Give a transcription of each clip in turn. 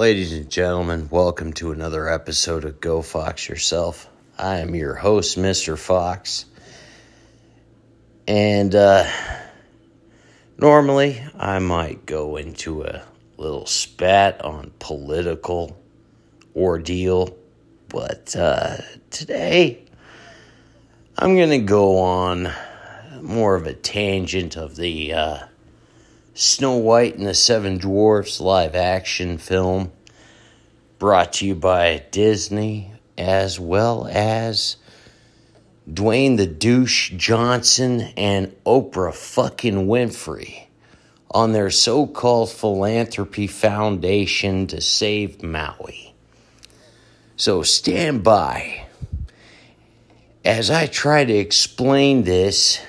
Ladies and gentlemen, welcome to another episode of Go Fox Yourself. I am your host, Mr. Fox. And uh, normally I might go into a little spat on political ordeal, but uh, today I'm going to go on more of a tangent of the uh, Snow White and the Seven Dwarfs live action film brought to you by Disney as well as Dwayne the Douche Johnson and Oprah fucking Winfrey on their so called philanthropy foundation to save Maui. So stand by as I try to explain this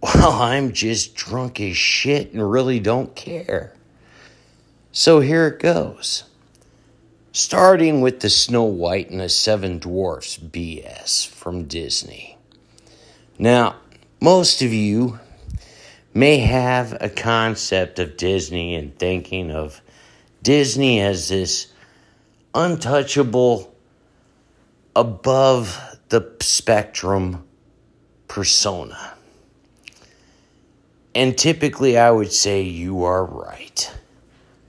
well, I'm just drunk as shit and really don't care. So here it goes. Starting with the Snow White and the Seven Dwarfs BS from Disney. Now, most of you may have a concept of Disney and thinking of Disney as this untouchable, above the spectrum persona. And typically, I would say you are right.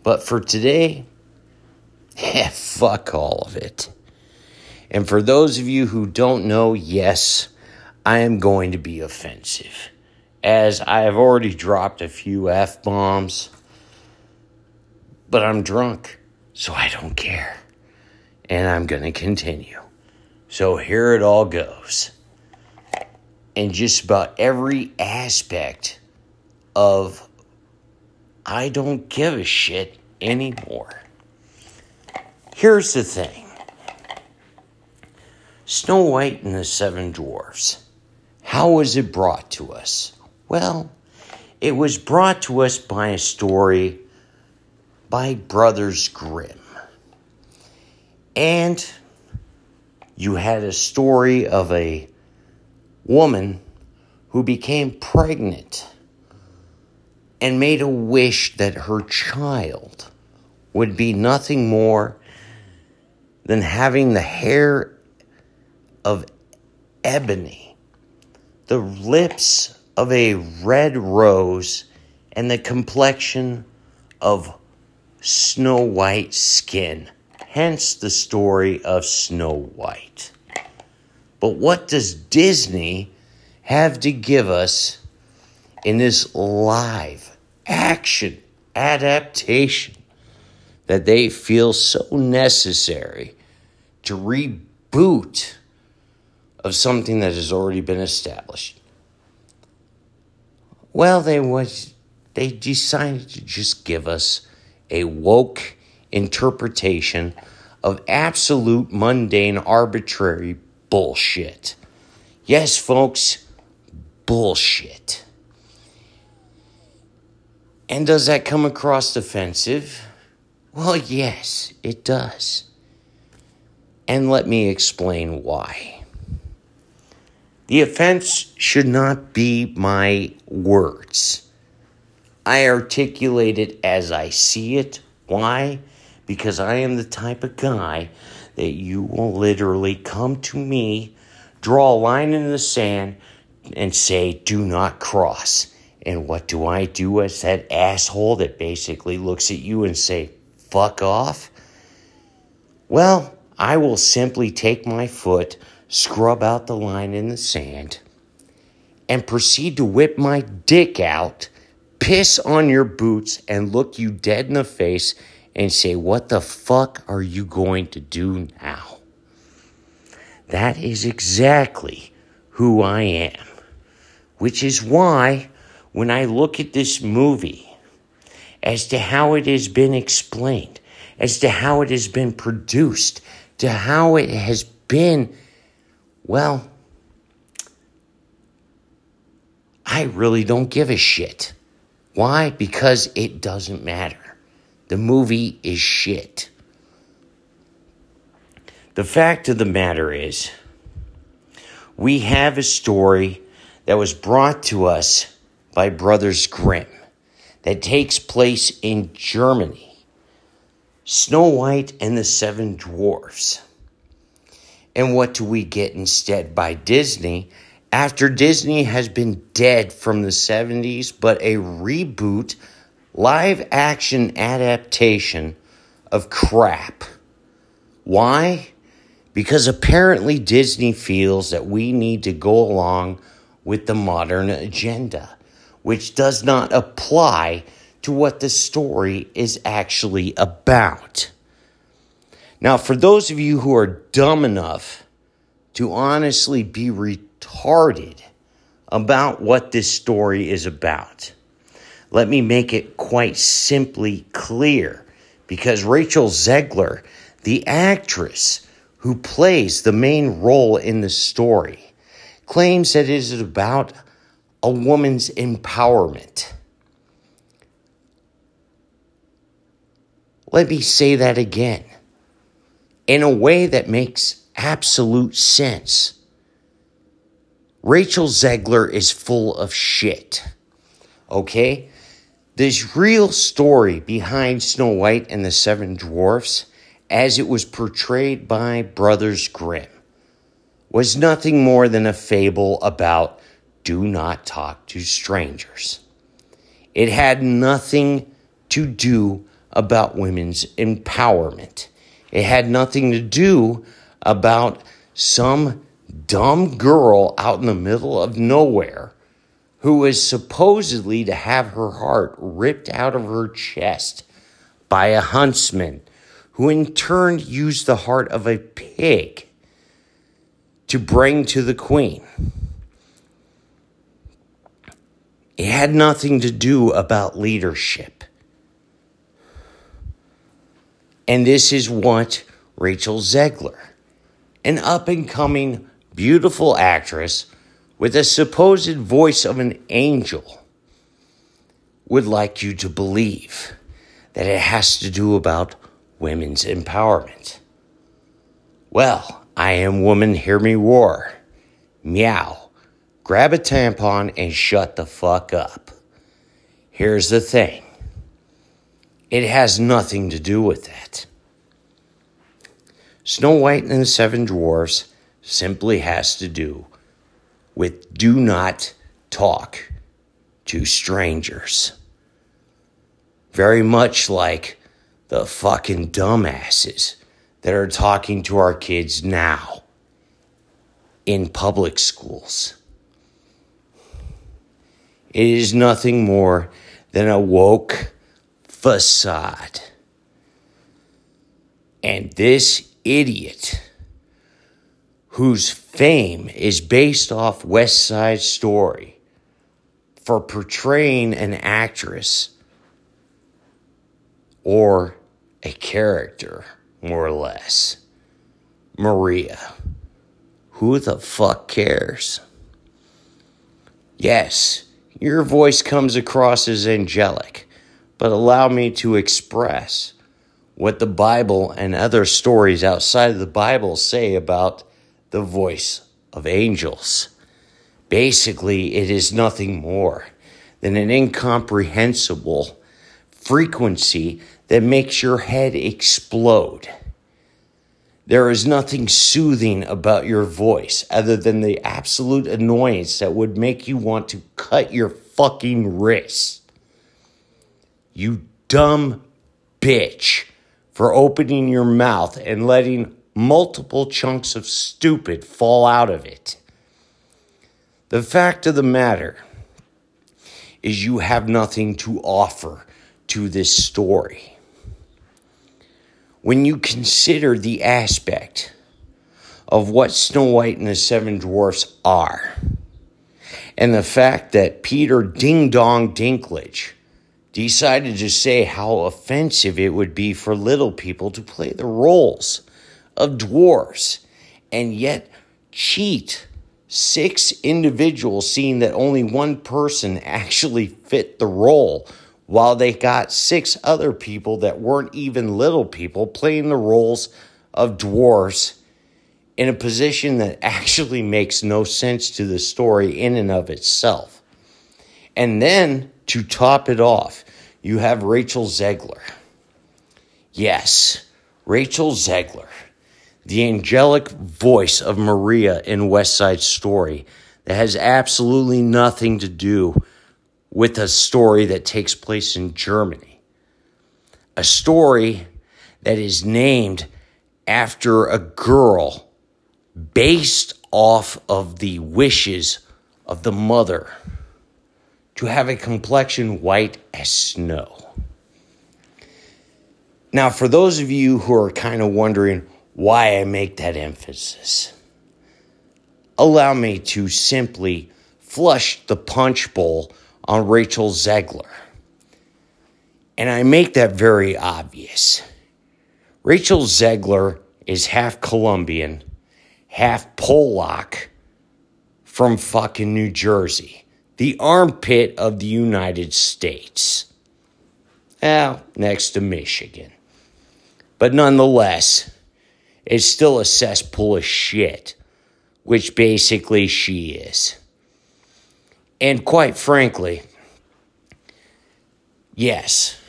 But for today, fuck all of it. And for those of you who don't know, yes, I am going to be offensive. As I have already dropped a few F bombs, but I'm drunk, so I don't care. And I'm going to continue. So here it all goes. And just about every aspect of I don't give a shit anymore. Here's the thing Snow White and the Seven Dwarfs. How was it brought to us? Well, it was brought to us by a story by Brothers Grimm. And you had a story of a woman who became pregnant and made a wish that her child would be nothing more than having the hair of ebony, the lips of a red rose, and the complexion of snow white skin. Hence the story of Snow White. But what does Disney have to give us in this live action adaptation that they feel so necessary to reboot of something that has already been established. Well, they was they decided to just give us a woke interpretation of absolute mundane arbitrary bullshit. Yes, folks, bullshit. And does that come across offensive? Well, yes, it does. And let me explain why. The offense should not be my words. I articulate it as I see it. Why? Because I am the type of guy that you will literally come to me, draw a line in the sand, and say, do not cross. And what do I do as that asshole that basically looks at you and say, fuck off? Well, I will simply take my foot, scrub out the line in the sand, and proceed to whip my dick out, piss on your boots, and look you dead in the face and say, What the fuck are you going to do now? That is exactly who I am, which is why when I look at this movie as to how it has been explained, as to how it has been produced, to how it has been, well, I really don't give a shit. Why? Because it doesn't matter. The movie is shit. The fact of the matter is, we have a story that was brought to us by Brothers Grimm that takes place in Germany. Snow White and the Seven Dwarfs. And what do we get instead by Disney? After Disney has been dead from the 70s, but a reboot, live action adaptation of crap. Why? Because apparently Disney feels that we need to go along with the modern agenda, which does not apply to what the story is actually about. Now, for those of you who are dumb enough to honestly be retarded about what this story is about, let me make it quite simply clear because Rachel Zegler, the actress who plays the main role in the story, claims that it is about a woman's empowerment. Let me say that again in a way that makes absolute sense. Rachel Zegler is full of shit. Okay? This real story behind Snow White and the Seven Dwarfs, as it was portrayed by Brothers Grimm, was nothing more than a fable about do not talk to strangers. It had nothing to do about women's empowerment. It had nothing to do about some dumb girl out in the middle of nowhere who was supposedly to have her heart ripped out of her chest by a huntsman who in turn used the heart of a pig to bring to the queen. It had nothing to do about leadership. And this is what Rachel Zegler, an up and coming, beautiful actress with a supposed voice of an angel, would like you to believe that it has to do about women's empowerment. Well, I am woman, hear me roar. Meow. Grab a tampon and shut the fuck up. Here's the thing it has nothing to do with that. Snow White and the Seven Dwarfs simply has to do with do not talk to strangers. Very much like the fucking dumbasses that are talking to our kids now in public schools. It is nothing more than a woke facade. And this idiot, whose fame is based off West Side Story for portraying an actress or a character, more or less, Maria. Who the fuck cares? Yes, your voice comes across as angelic but allow me to express what the Bible and other stories outside of the Bible say about the voice of angels. Basically, it is nothing more than an incomprehensible frequency that makes your head explode. There is nothing soothing about your voice other than the absolute annoyance that would make you want to cut your fucking wrists. You dumb bitch for opening your mouth and letting multiple chunks of stupid fall out of it. The fact of the matter is, you have nothing to offer to this story. When you consider the aspect of what Snow White and the Seven Dwarfs are, and the fact that Peter Ding Dong Dinklage decided to say how offensive it would be for little people to play the roles of dwarfs and yet cheat six individuals, seeing that only one person actually fit the role, while they got six other people that weren't even little people playing the roles of dwarves in a position that actually makes no sense to the story in and of itself. And then to top it off, you have Rachel Zegler. Yes, Rachel Zegler, the angelic voice of Maria in West Side Story, that has absolutely nothing to do with a story that takes place in Germany. A story that is named after a girl based off of the wishes of the mother to have a complexion white as snow. Now, for those of you who are kind of wondering why I make that emphasis, allow me to simply flush the punch bowl on Rachel Zegler. And I make that very obvious. Rachel Zegler is half Colombian, half Polak from fucking New Jersey, the armpit of the United States. Well, next to Michigan. But nonetheless, it's still a cesspool of shit, which basically she is. And quite frankly, yes,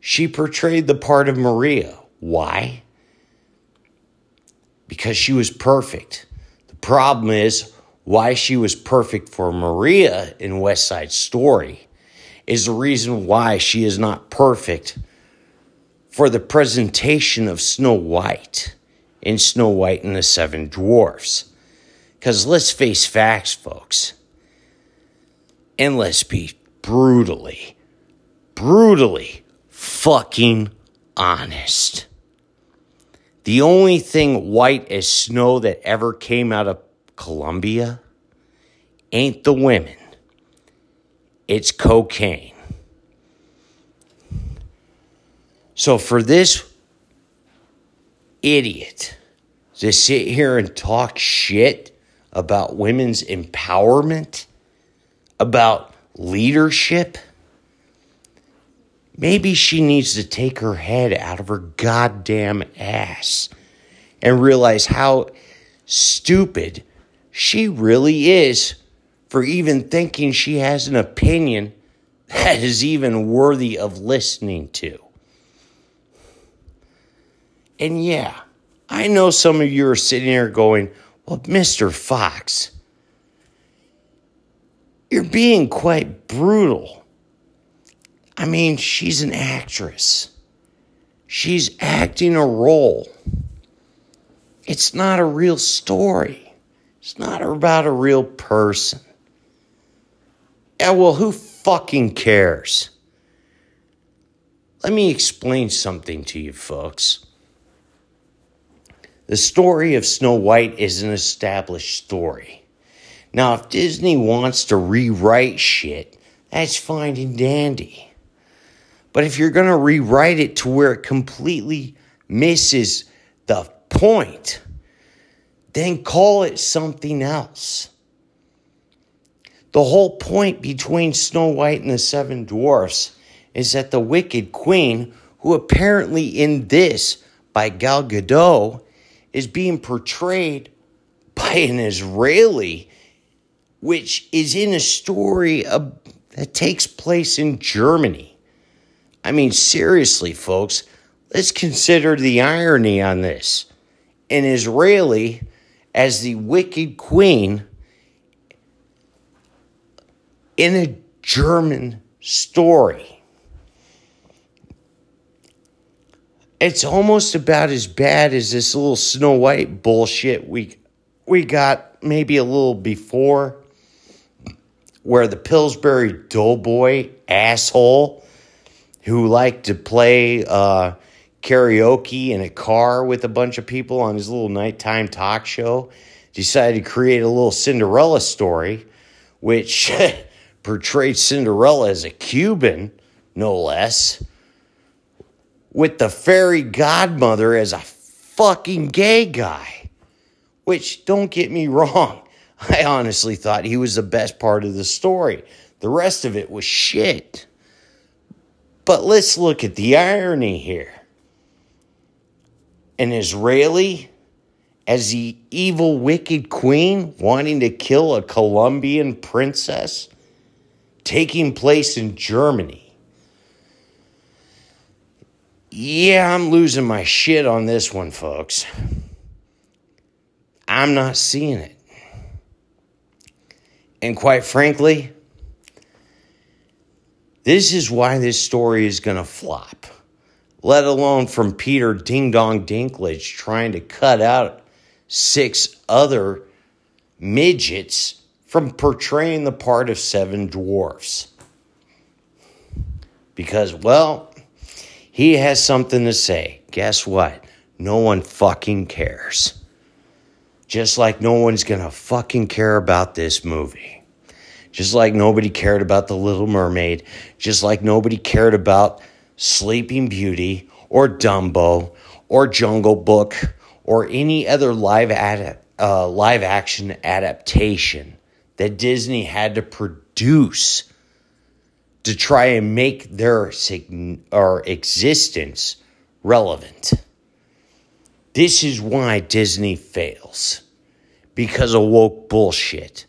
she portrayed the part of Maria. Why? Because she was perfect. The problem is why she was perfect for Maria in West Side Story is the reason why she is not perfect for the presentation of Snow White in Snow White and the Seven Dwarfs. Because let's face facts, folks. And let's be brutally, brutally fucking honest. The only thing white as snow that ever came out of Colombia ain't the women, it's cocaine. So for this idiot to sit here and talk shit about women's empowerment, about leadership, maybe she needs to take her head out of her goddamn ass and realize how stupid she really is for even thinking she has an opinion that is even worthy of listening to. And yeah, I know some of you are sitting here going, well, Mr. Fox, you're being quite brutal. I mean, she's an actress, she's acting a role. It's not a real story, it's not about a real person. Yeah, well, who fucking cares? Let me explain something to you, folks. The story of Snow White is an established story. Now, if Disney wants to rewrite shit, that's fine and dandy. But if you're going to rewrite it to where it completely misses the point, then call it something else. The whole point between Snow White and the Seven Dwarfs is that the Wicked Queen, who apparently in this by Gal Gadot is being portrayed by an Israeli, which is in a story of, that takes place in Germany. I mean, seriously, folks, let's consider the irony on this. An Israeli as the wicked queen in a German story. it's almost about as bad as this little Snow White bullshit we we got maybe a little before, where the Pillsbury Doughboy asshole who liked to play uh, karaoke in a car with a bunch of people on his little nighttime talk show decided to create a little Cinderella story, which portrayed Cinderella as a Cuban, no less with the fairy godmother as a fucking gay guy. Which, don't get me wrong, I honestly thought he was the best part of the story. The rest of it was shit. But let's look at the irony here. An Israeli as the evil, wicked queen wanting to kill a Colombian princess, taking place in Germany Yeah, I'm losing my shit on this one, folks. I'm not seeing it. And quite frankly, this is why this story is going to flop, let alone from Peter Ding Dong Dinklage trying to cut out six other midgets from portraying the part of seven dwarfs. Because, well, he has something to say. Guess what? No one fucking cares. Just like no one's gonna fucking care about this movie. Just like nobody cared about The Little Mermaid. Just like nobody cared about Sleeping Beauty or Dumbo or Jungle Book or any other live ad, uh, live action adaptation that Disney had to produce to try and make their or existence relevant. This is why Disney fails because of woke bullshit.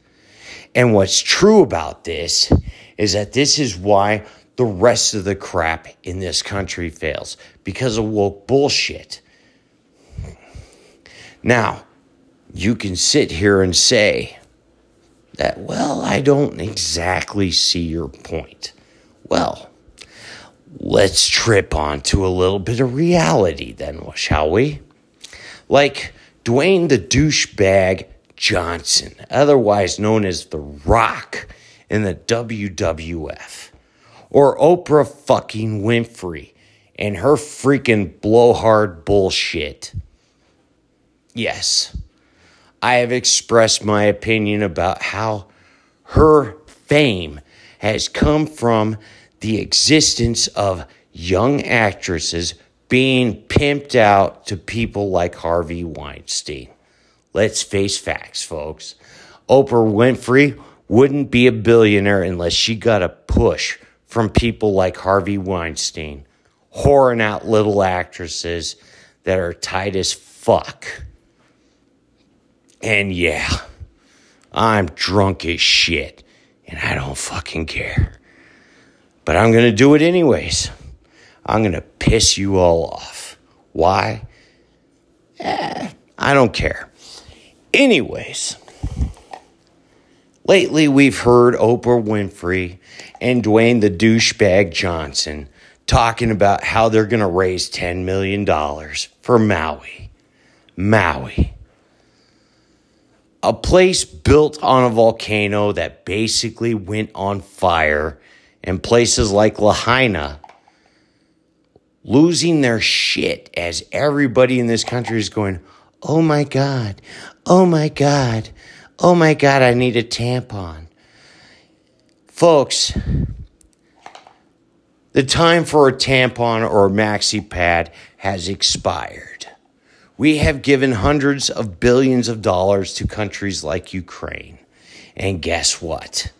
And what's true about this is that this is why the rest of the crap in this country fails because of woke bullshit. Now, you can sit here and say that, well, I don't exactly see your point. Well, let's trip onto a little bit of reality then, shall we? Like Dwayne the douchebag Johnson, otherwise known as The Rock in the WWF, or Oprah fucking Winfrey and her freaking blowhard bullshit. Yes, I have expressed my opinion about how her fame has come from the existence of young actresses being pimped out to people like Harvey Weinstein. Let's face facts, folks. Oprah Winfrey wouldn't be a billionaire unless she got a push from people like Harvey Weinstein, whoring out little actresses that are tight as fuck. And yeah, I'm drunk as shit, and I don't fucking care. But I'm to do it anyways. I'm going to piss you all off. Why? Eh, I don't care. Anyways, lately we've heard Oprah Winfrey and Dwayne the douchebag Johnson talking about how they're going to raise $10 million for Maui. Maui. A place built on a volcano that basically went on fire, and places like Lahaina losing their shit as everybody in this country is going, Oh my God, oh my God, oh my God, I need a tampon. Folks, the time for a tampon or a maxi pad has expired. We have given hundreds of billions of dollars to countries like Ukraine. And guess what?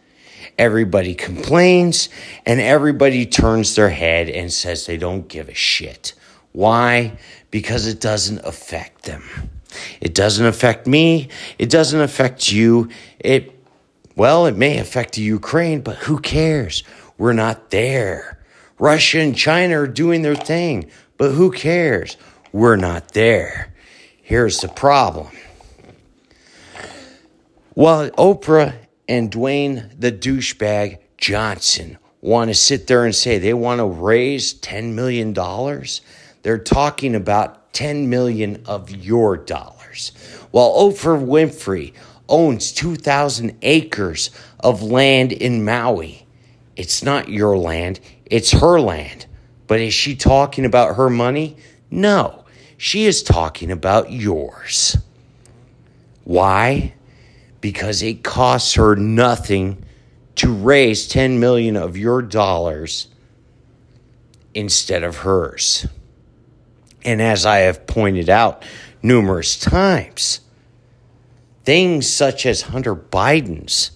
Everybody complains and everybody turns their head and says they don't give a shit. Why? Because it doesn't affect them. It doesn't affect me. It doesn't affect you. It, well, it may affect the Ukraine, but who cares? We're not there. Russia and China are doing their thing, but who cares? We're not there. Here's the problem. While Oprah and Dwayne the douchebag Johnson want to sit there and say they want to raise $10 million, they're talking about 10 million of your dollars. While Oprah Winfrey owns 2,000 acres of land in Maui, it's not your land, it's her land. But is she talking about her money? No, she is talking about yours. Why? Because it costs her nothing to raise 10 million of your dollars instead of hers. And as I have pointed out numerous times, things such as Hunter Biden's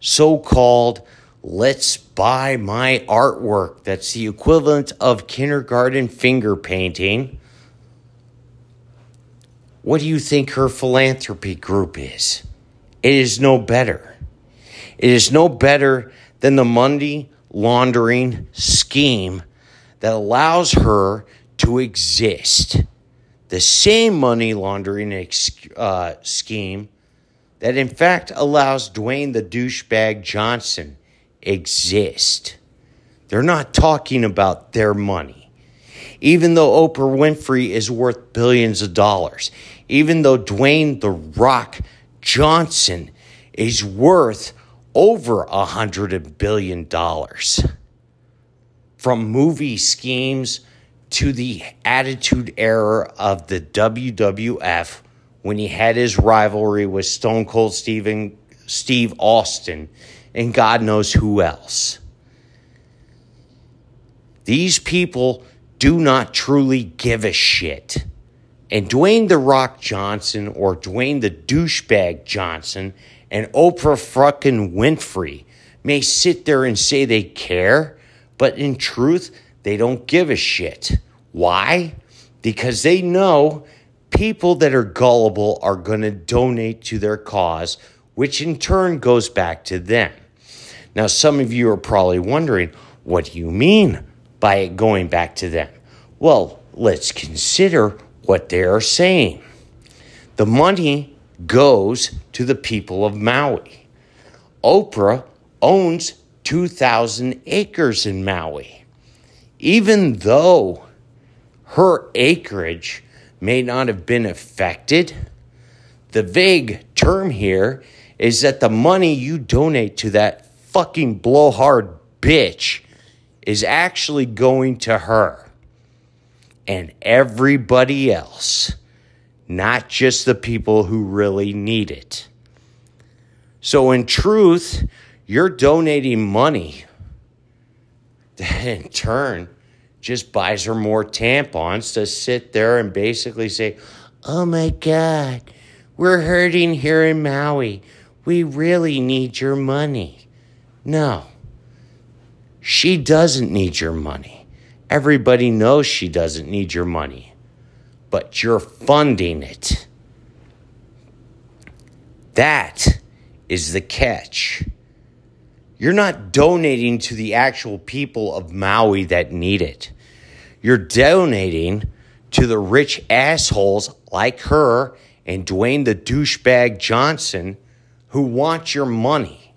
so called let's buy my artwork that's the equivalent of kindergarten finger painting. What do you think her philanthropy group is? It is no better. It is no better than the money laundering scheme that allows her to exist. The same money laundering uh, scheme that, in fact, allows Dwayne the douchebag Johnson exist. They're not talking about their money. Even though Oprah Winfrey is worth billions of dollars, even though Dwayne the Rock Johnson is worth over a hundred billion dollars. From movie schemes to the attitude era of the WWF when he had his rivalry with Stone Cold Steven, Steve Austin and God knows who else. These people do not truly give a shit. And Dwayne The Rock Johnson or Dwayne the Douchebag Johnson and Oprah fucking Winfrey may sit there and say they care, but in truth, they don't give a shit. Why? Because they know people that are gullible are going to donate to their cause, which in turn goes back to them. Now, some of you are probably wondering, what do you mean by going back to them? Well, let's consider what they are saying. The money goes to the people of Maui. Oprah owns 2,000 acres in Maui. Even though her acreage may not have been affected, the vague term here is that the money you donate to that fucking blowhard bitch is actually going to her and everybody else, not just the people who really need it. So, in truth, you're donating money that in turn just buys her more tampons to sit there and basically say, Oh my God, we're hurting here in Maui. We really need your money. No. She doesn't need your money. Everybody knows she doesn't need your money, but you're funding it. That is the catch. You're not donating to the actual people of Maui that need it. You're donating to the rich assholes like her and Dwayne the douchebag Johnson who want your money.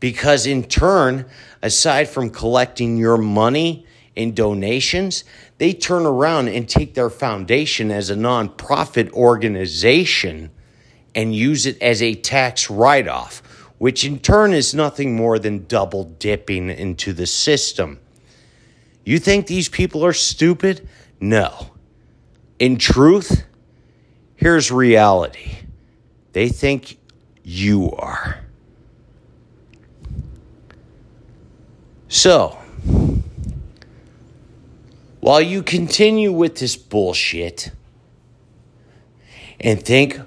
Because in turn, aside from collecting your money in donations, they turn around and take their foundation as a nonprofit organization and use it as a tax write off, which in turn is nothing more than double dipping into the system. You think these people are stupid? No. In truth, here's reality they think you are. So, while you continue with this bullshit and think,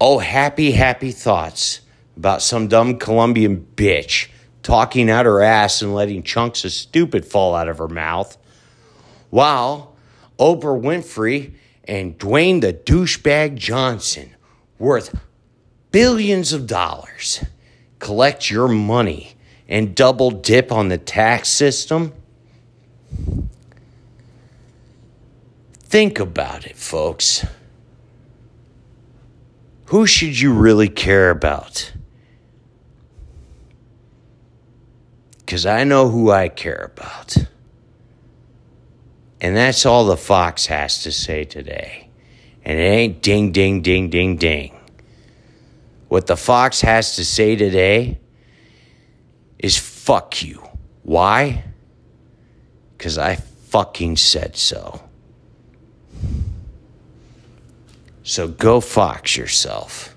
oh, happy, happy thoughts about some dumb Colombian bitch talking out her ass and letting chunks of stupid fall out of her mouth, while Oprah Winfrey and Dwayne the douchebag Johnson, worth billions of dollars, collect your money and double dip on the tax system? Think about it, folks. Who should you really care about? Because I know who I care about. And that's all the Fox has to say today. And it ain't ding, ding, ding, ding, ding. What the Fox has to say today is fuck you. Why? Because I fucking said so. So go fox yourself.